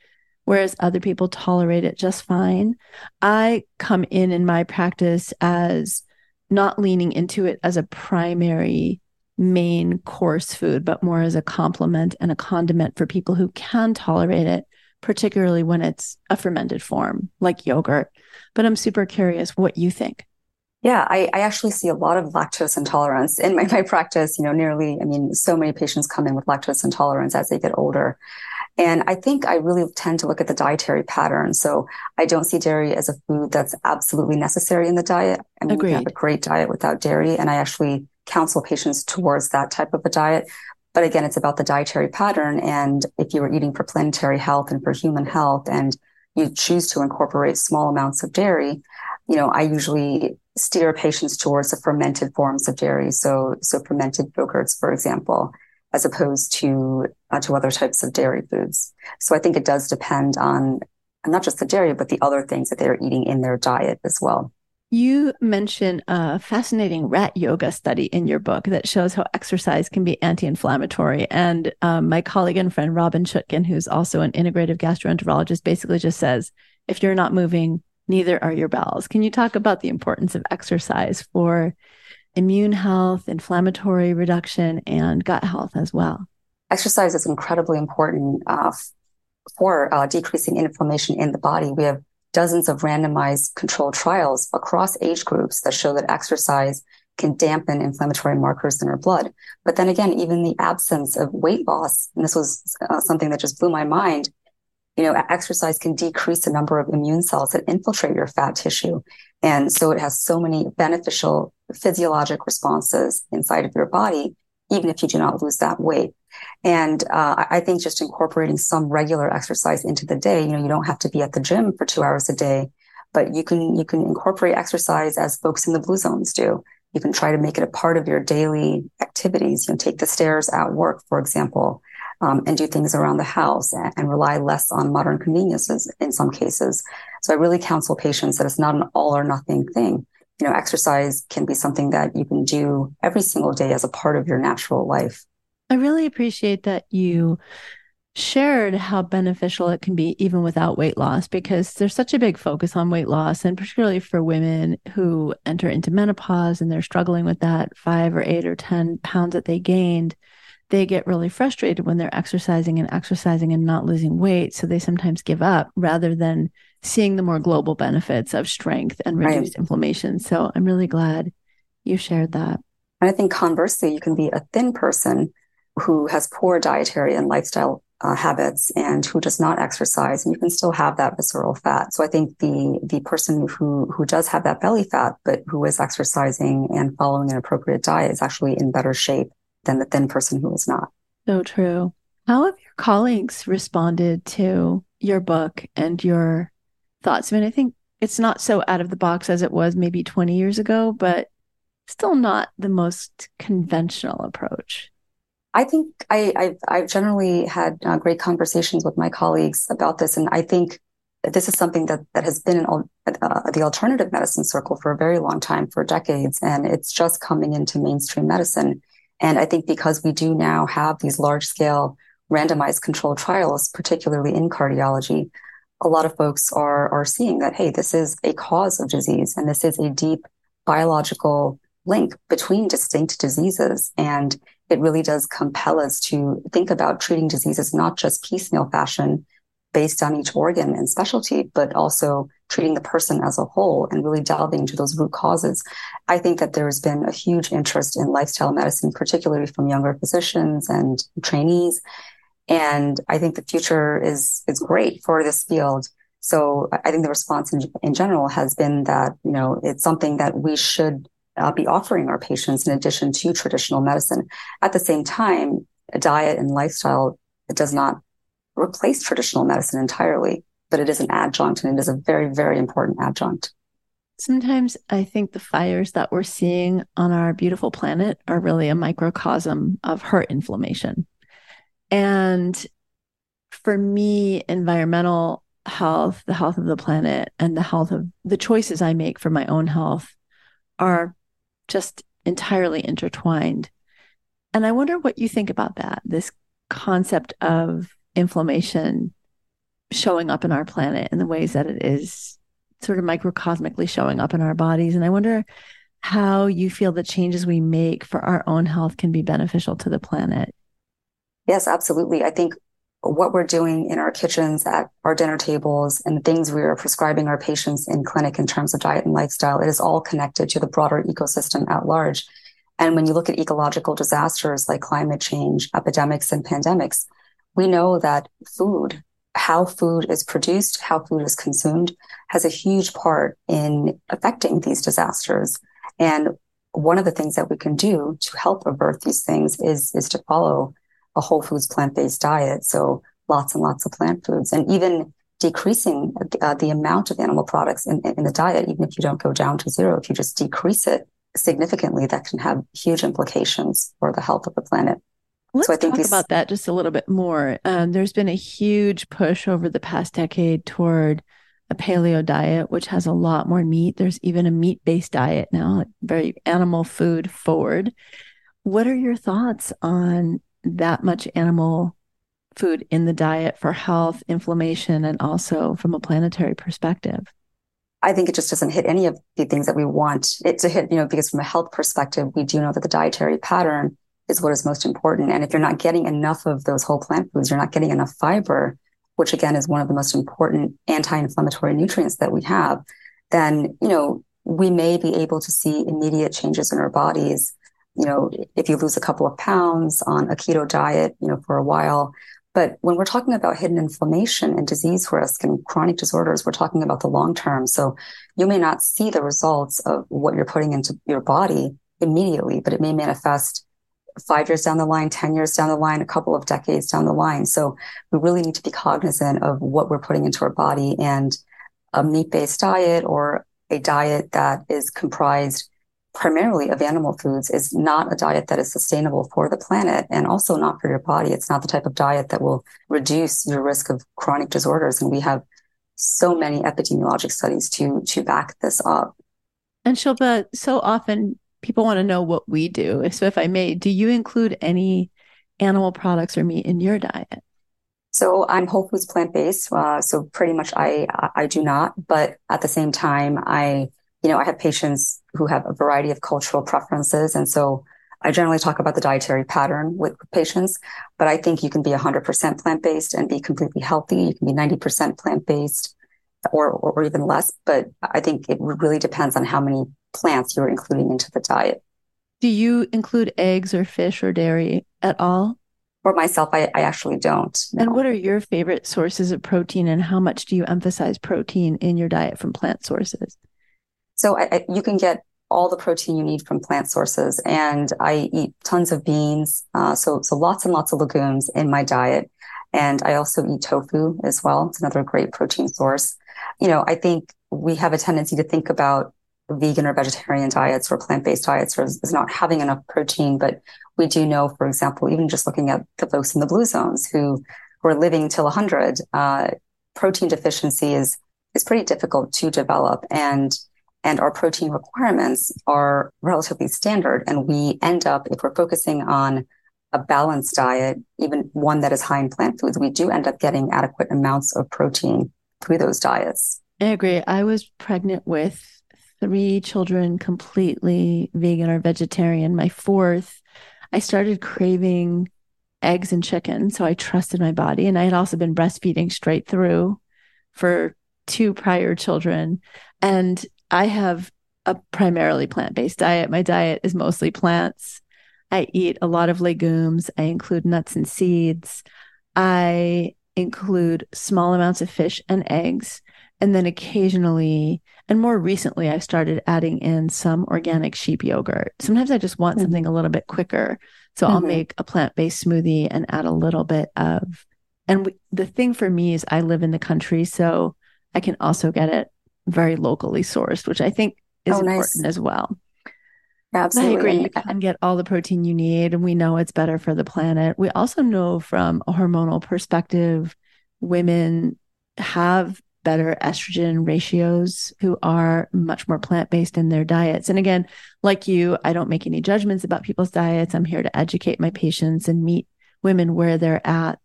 whereas other people tolerate it just fine. I come in in my practice as not leaning into it as a primary main course food, but more as a complement and a condiment for people who can tolerate it, particularly when it's a fermented form like yogurt. But I'm super curious what you think. Yeah, I, I, actually see a lot of lactose intolerance in my, my practice. You know, nearly, I mean, so many patients come in with lactose intolerance as they get older. And I think I really tend to look at the dietary pattern. So I don't see dairy as a food that's absolutely necessary in the diet. I mean, Agreed. we have a great diet without dairy. And I actually counsel patients towards that type of a diet. But again, it's about the dietary pattern. And if you were eating for planetary health and for human health and you choose to incorporate small amounts of dairy, you know, I usually steer patients towards the fermented forms of dairy. So, so fermented yogurts, for example, as opposed to uh, to other types of dairy foods. So I think it does depend on not just the dairy, but the other things that they're eating in their diet as well. You mention a fascinating rat yoga study in your book that shows how exercise can be anti inflammatory. And um, my colleague and friend Robynne Chutkan, who's also an integrative gastroenterologist, basically just says if you're not moving, neither are your bowels. Can you talk about the importance of exercise for immune health, inflammatory reduction, and gut health as well. Exercise is incredibly important uh, for uh, decreasing inflammation in the body. We have dozens of randomized controlled trials across age groups that show that exercise can dampen inflammatory markers in our blood. But then again, even the absence of weight loss, and this was uh, something that just blew my mind, you know, exercise can decrease the number of immune cells that infiltrate your fat tissue. And so it has so many beneficial physiologic responses inside of your body, even if you do not lose that weight. And uh, I think just incorporating some regular exercise into the day, you know, you don't have to be at the gym for two hours a day, but you can you can incorporate exercise as folks in the blue zones do. You can try to make it a part of your daily activities. You know, take the stairs at work, for example, um, and do things around the house and, and rely less on modern conveniences in some cases. So I really counsel patients that it's not an all or nothing thing you know, exercise can be something that you can do every single day as a part of your natural life. I really appreciate that you shared how beneficial it can be even without weight loss because there's such a big focus on weight loss and particularly for women who enter into menopause and they're struggling with that 5 or 8 or 10 pounds that they gained they get really frustrated when they're exercising and exercising and not losing weight so they sometimes give up rather than seeing the more global benefits of strength and reduced right. inflammation. So I'm really glad you shared that. And I think conversely, you can be a thin person who has poor dietary and lifestyle uh, habits and who does not exercise, and you can still have that visceral fat. So I think the the person who who does have that belly fat, but who is exercising and following an appropriate diet, is actually in better shape than the thin person who is not. So true. How have your colleagues responded to your book and your thoughts. I mean, I think it's not so out of the box as it was maybe 20 years ago, but still not the most conventional approach. I think I, have I've generally had uh, great conversations with my colleagues about this. And I think this is something that, that has been in uh, the alternative medicine circle for a very long time, for decades, and it's just coming into mainstream medicine. And I think because we do now have these large scale randomized controlled trials, particularly in cardiology, a lot of folks are, are seeing that, hey, this is a cause of disease and this is a deep biological link between distinct diseases. And it really does compel us to think about treating diseases not just piecemeal fashion based on each organ and specialty, but also treating the person as a whole and really delving into those root causes. I think that there's been a huge interest in lifestyle medicine, particularly from younger physicians and trainees. And I think the future is, is great for this field. So I think the response in, in general has been that, you know, it's something that we should uh, be offering our patients in addition to traditional medicine. At the same time, a diet and lifestyle does not replace traditional medicine entirely, but it is an adjunct and it is a very, very important adjunct. Sometimes I think the fires that we're seeing on our beautiful planet are really a microcosm of heart inflammation. And for me, environmental health, the health of the planet, and the health of the choices I make for my own health are just entirely intertwined. And I wonder what you think about that this concept of inflammation showing up in our planet in the ways that it is sort of microcosmically showing up in our bodies. And I wonder how you feel the changes we make for our own health can be beneficial to the planet. Yes, absolutely. I think what we're doing in our kitchens at our dinner tables and the things we are prescribing our patients in clinic in terms of diet and lifestyle, it is all connected to the broader ecosystem at large. And when you look at ecological disasters like climate change, epidemics, and pandemics, we know that food, how food is produced, how food is consumed, has a huge part in affecting these disasters. And one of the things that we can do to help avert these things is, is to follow a whole foods plant-based diet. So lots and lots of plant foods and even decreasing uh, the amount of animal products in, in the diet, even if you don't go down to zero, if you just decrease it significantly, that can have huge implications for the health of the planet. Let's so talk about that just a little bit more. Um, there's been a huge push over the past decade toward a paleo diet, which has a lot more meat. There's even a meat based diet now, very animal food forward. What are your thoughts on that much animal food in the diet for health, inflammation, and also from a planetary perspective? I think it just doesn't hit any of the things that we want it to hit, you know, because from a health perspective, we do know that the dietary pattern is what is most important. And if you're not getting enough of those whole plant foods, you're not getting enough fiber, which again is one of the most important anti-inflammatory nutrients that we have, then, you know, we may be able to see immediate changes in our bodies you know, if you lose a couple of pounds on a keto diet, you know, for a while. But when we're talking about hidden inflammation and disease risk and chronic disorders, we're talking about the long term. So you may not see the results of what you're putting into your body immediately, but it may manifest five years down the line, 10 years down the line, a couple of decades down the line. So we really need to be cognizant of what we're putting into our body and a meat based diet or a diet that is comprised primarily of animal foods is not a diet that is sustainable for the planet and also not for your body. It's not the type of diet that will reduce your risk of chronic disorders. And we have so many epidemiologic studies to to back this up. And Shilpa, so often people want to know what we do. So if I may, do you include any animal products or meat in your diet? So I'm whole foods plant based. Uh, so pretty much I I do not, but at the same time I you know, I have patients who have a variety of cultural preferences. And so I generally talk about the dietary pattern with patients, but I think you can be 100% plant based and be completely healthy. You can be 90% plant based or, or even less. But I think it really depends on how many plants you're including into the diet. Do you include eggs or fish or dairy at all? For myself, I, I actually don't. No. And what are your favorite sources of protein and how much do you emphasize protein in your diet from plant sources? So I, I, you can get all the protein you need from plant sources, and I eat tons of beans. Uh, so so lots and lots of legumes in my diet, and I also eat tofu as well. It's another great protein source. You know, I think we have a tendency to think about vegan or vegetarian diets or plant-based diets is as not having enough protein, but we do know, for example, even just looking at the folks in the blue zones who were living till 100, uh, protein deficiency is is pretty difficult to develop. And and our protein requirements are relatively standard. And we end up if we're focusing on a balanced diet even one that is high in plant foods we do end up getting adequate amounts of protein through those diets. I agree. I was pregnant with three children completely vegan or vegetarian my fourth i started craving eggs and chicken so i trusted my body and i had also been breastfeeding straight through for two prior children and I have a primarily plant based diet. My diet is mostly plants. I eat a lot of legumes. I include nuts and seeds. I include small amounts of fish and eggs. And then occasionally, and more recently, I've started adding in some organic sheep yogurt. Sometimes I just want mm-hmm. something a little bit quicker. So mm-hmm. I'll make a plant based smoothie and add a little bit of. And we, the thing for me is, I live in the country. So I can also get it very locally sourced, which I think is oh, important as well. Absolutely. I agree. You can get all the protein you need, and we know it's better for the planet. We also know from a hormonal perspective, women have better estrogen ratios who are much more plant based in their diets. And again, like you, I don't make any judgments about people's diets. I'm here to educate my patients and meet women where they're at.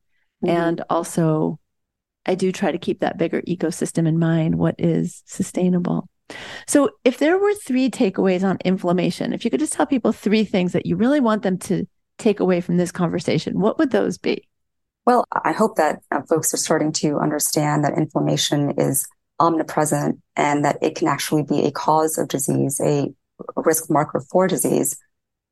Mm-hmm. And also I do try to keep that bigger ecosystem in mind, what is sustainable. So, if there were three takeaways on inflammation, if you could just tell people three things that you really want them to take away from this conversation, what would those be? Well, I hope that uh, folks are starting to understand that inflammation is omnipresent and that it can actually be a cause of disease, a risk marker for disease.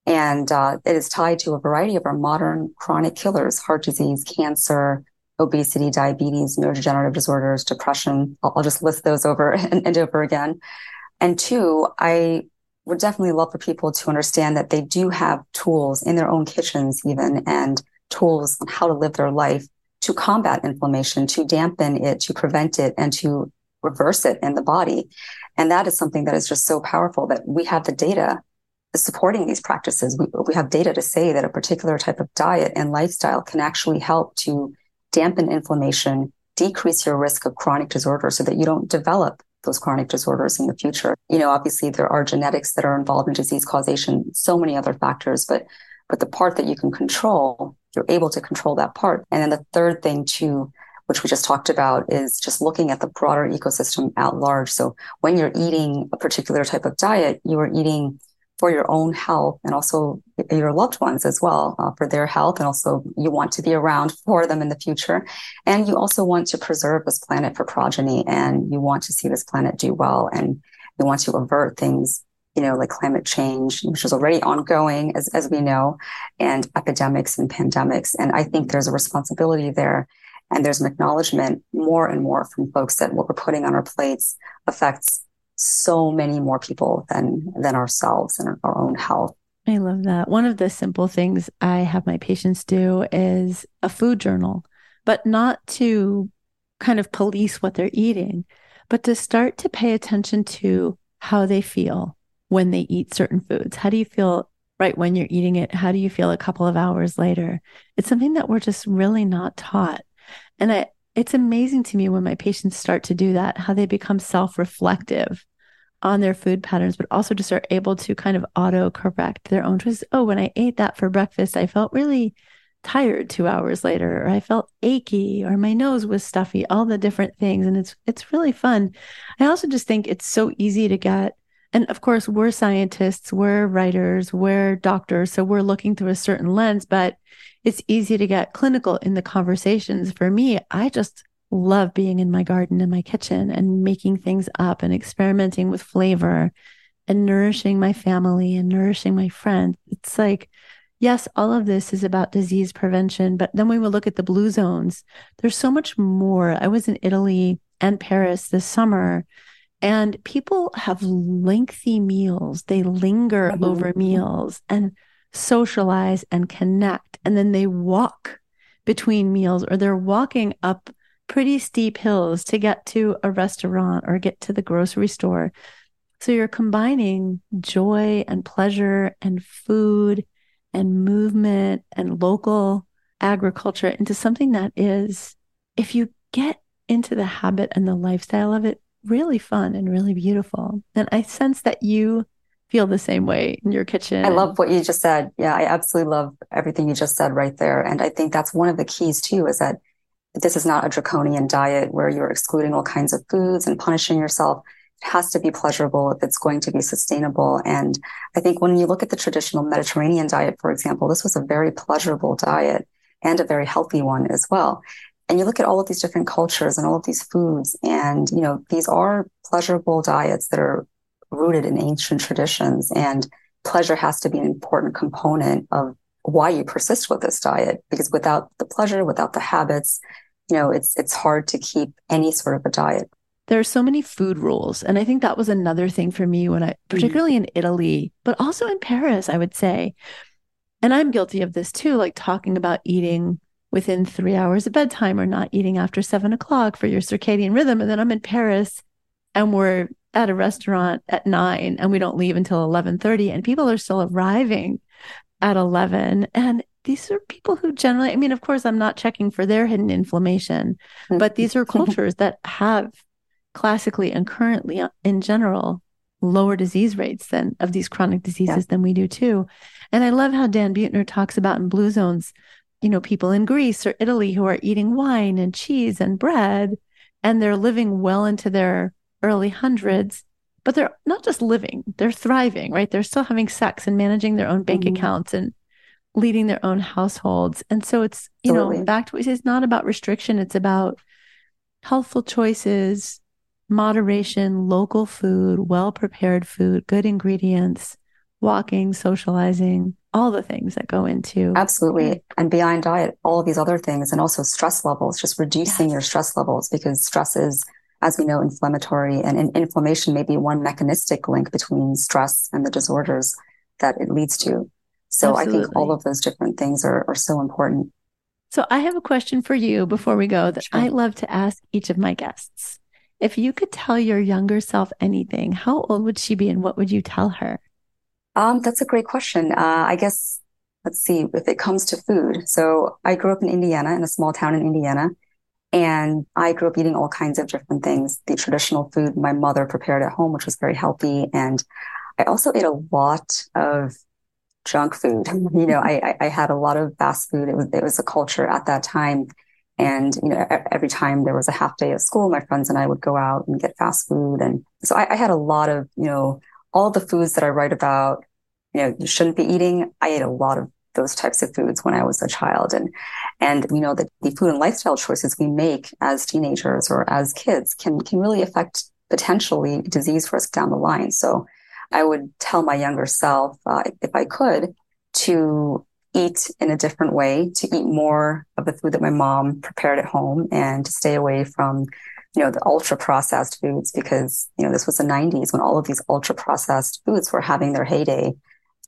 And uh, it is tied to a variety of our modern chronic killers, heart disease, cancer, obesity, diabetes, neurodegenerative disorders, depression. I'll, I'll just list those over and, and over again. And two, I would definitely love for people to understand that they do have tools in their own kitchens, even, and tools on how to live their life to combat inflammation, to dampen it, to prevent it, and to reverse it in the body. And that is something that is just so powerful that we have the data supporting these practices. We, we have data to say that a particular type of diet and lifestyle can actually help to dampen inflammation, decrease your risk of chronic disorders so that you don't develop those chronic disorders in the future. You know, obviously there are genetics that are involved in disease causation, so many other factors, but but the part that you can control, you're able to control that part. And then the third thing too, which we just talked about, is just looking at the broader ecosystem at large. So when you're eating a particular type of diet, you are eating for your own health and also your loved ones as well uh, for their health and also you want to be around for them in the future and you also want to preserve this planet for progeny and you want to see this planet do well and you want to avert things you know like climate change which is already ongoing as, as we know and epidemics and pandemics and i think there's a responsibility there and there's an acknowledgement more and more from folks that what we're putting on our plates affects so many more people than than ourselves and our own health. I love that. One of the simple things I have my patients do is a food journal, but not to kind of police what they're eating, but to start to pay attention to how they feel when they eat certain foods. How do you feel right when you're eating it? How do you feel a couple of hours later? It's something that we're just really not taught. And I, it's amazing to me when my patients start to do that, how they become self reflective on their food patterns, but also just are able to kind of auto correct their own choices. Oh, when I ate that for breakfast, I felt really tired two hours later, or I felt achy, or my nose was stuffy, all the different things. And it's it's really fun. I also just think it's so easy to get and of course, we're scientists, we're writers, we're doctors. So we're looking through a certain lens, but it's easy to get clinical in the conversations. For me, I just love being in my garden and my kitchen and making things up and experimenting with flavor and nourishing my family and nourishing my friends. It's like, yes, all of this is about disease prevention, but then we look at the blue zones, there's so much more. I was in Italy and Paris this summer and people have lengthy meals. They linger mm-hmm. over meals and socialize and connect. And then they walk between meals or they're walking up pretty steep hills to get to a restaurant or get to the grocery store. So you're combining joy and pleasure and food and movement and local agriculture into something that is, if you get into the habit and the lifestyle of it really fun and really beautiful. And I sense that you feel the same way in your kitchen. I love what you just said. Yeah, I absolutely love everything you just said right there. And I think that's one of the keys too is that this is not a draconian diet where you're excluding all kinds of foods and punishing yourself. It has to be pleasurable if it's going to be sustainable. And I think when you look at the traditional Mediterranean diet, for example, this was a very pleasurable diet and a very healthy one as well. And you look at all of these different cultures and all of these foods, and you know, these are pleasurable diets that are rooted in ancient traditions. And pleasure has to be an important component of why you persist with this diet, because without the pleasure, without the habits, you know, it's it's hard to keep any sort of a diet. There are so many food rules. And I think that was another thing for me when I, mm. particularly mm. in Italy, but also in Paris, I would say. And I'm guilty of this too, like talking about eating within three hours of bedtime or not eating after seven o'clock for your circadian rhythm. And then I'm in Paris and we're at a restaurant at nine and we don't leave until 1130 and people are still arriving at 11 and these are people who generally i mean of course i'm not checking for their hidden inflammation but these are cultures that have classically and currently uh, in general lower disease rates than of these chronic diseases yeah. than we do too and i love how dan buettner talks about in blue zones you know people in greece or italy who are eating wine and cheese and bread and they're living well into their early hundreds but they're not just living they're thriving right? They're still having sex and managing their own bank mm-hmm. accounts and leading their own households. And so it's you know back to it's not about restriction it's about healthful choices moderation local food well prepared food good ingredients walking socializing all the things that go into absolutely and beyond diet all of these other things and also stress levels just reducing yes. your stress levels because stress is as we know, inflammatory and, and inflammation may be one mechanistic link between stress and the disorders that it leads to. So Absolutely. I think all of those different things are, are so important. So I have a question for you before we go that sure. I love to ask each of my guests. If you could tell your younger self anything, how old would she be and what would you tell her? Um, that's a great question. Uh, I guess, let's see, if it comes to food. So I grew up in Indiana, in a small town in Indiana. And I grew up eating all kinds of different things. The traditional food my mother prepared at home, which was very healthy. And I also ate a lot of junk food. You know, I, I had a lot of fast food. It was, it was a culture at that time. And, you know, every time there was a half day of school, my friends and I would go out and get fast food. And so I, I had a lot of, you know, all the foods that I write about, you know, you shouldn't be eating. I ate a lot of those types of foods when I was a child. And, and we know that the food and lifestyle choices we make as teenagers or as kids can, can really affect potentially disease risk down the line. So I would tell my younger self, uh, if I could, to eat in a different way, to eat more of the food that my mom prepared at home and to stay away from, you know, the ultra processed foods because, you know, this was the 90s when all of these ultra processed foods were having their heyday.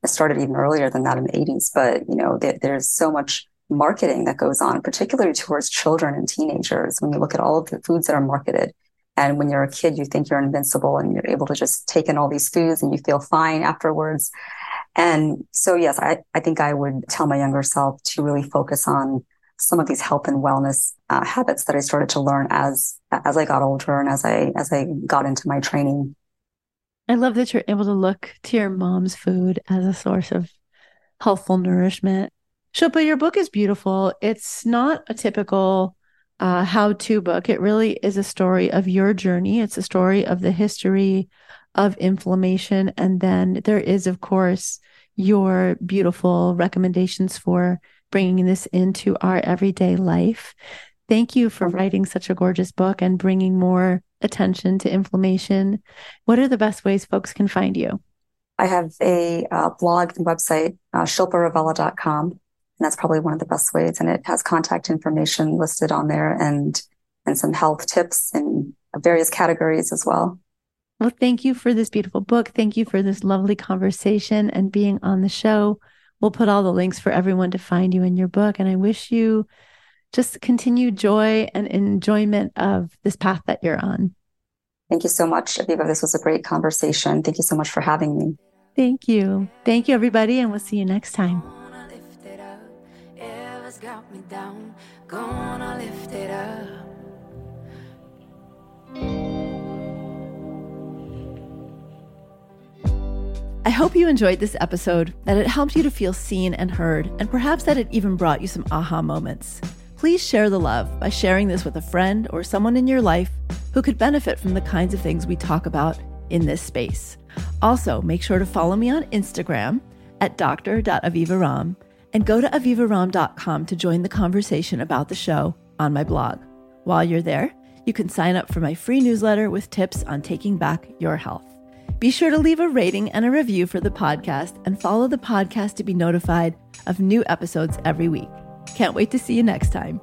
Started even earlier than that in the 80s, but you know, there, there's so much marketing that goes on, particularly towards children and teenagers. When you look at all of the foods that are marketed, and when you're a kid, you think you're invincible and you're able to just take in all these foods and you feel fine afterwards. And so, yes, I, I think I would tell my younger self to really focus on some of these health and wellness uh, habits that I started to learn as as I got older and as I as I got into my training. I love that you're able to look to your mom's food as a source of healthful nourishment. Shilpa, your book is beautiful. It's not a typical uh, how to book. It really is a story of your journey. It's a story of the history of inflammation. And then there is, of course, your beautiful recommendations for bringing this into our everyday life. Thank you for writing such a gorgeous book and bringing more attention to inflammation. What are the best ways folks can find you? I have a uh, blog and website, uh, shilparavella.com. And that's probably one of the best ways. And it has contact information listed on there and, and some health tips in various categories as well. Well, thank you for this beautiful book. Thank you for this lovely conversation and being on the show. We'll put all the links for everyone to find you in your book. And I wish you just continued joy and enjoyment of this path that you're on. Thank you so much, Aviva. This was a great conversation. Thank you so much for having me. Thank you. Thank you, everybody, and we'll see you next time. I hope you enjoyed this episode, that it helped you to feel seen and heard, and perhaps that it even brought you some aha moments. Please share the love by sharing this with a friend or someone in your life who could benefit from the kinds of things we talk about in this space. Also, make sure to follow me on Instagram at dr.avivaromm and go to avivaromm.com to join the conversation about the show on my blog. While you're there, you can sign up for my free newsletter with tips on taking back your health. Be sure to leave a rating and a review for the podcast and follow the podcast to be notified of new episodes every week. Can't wait to see you next time.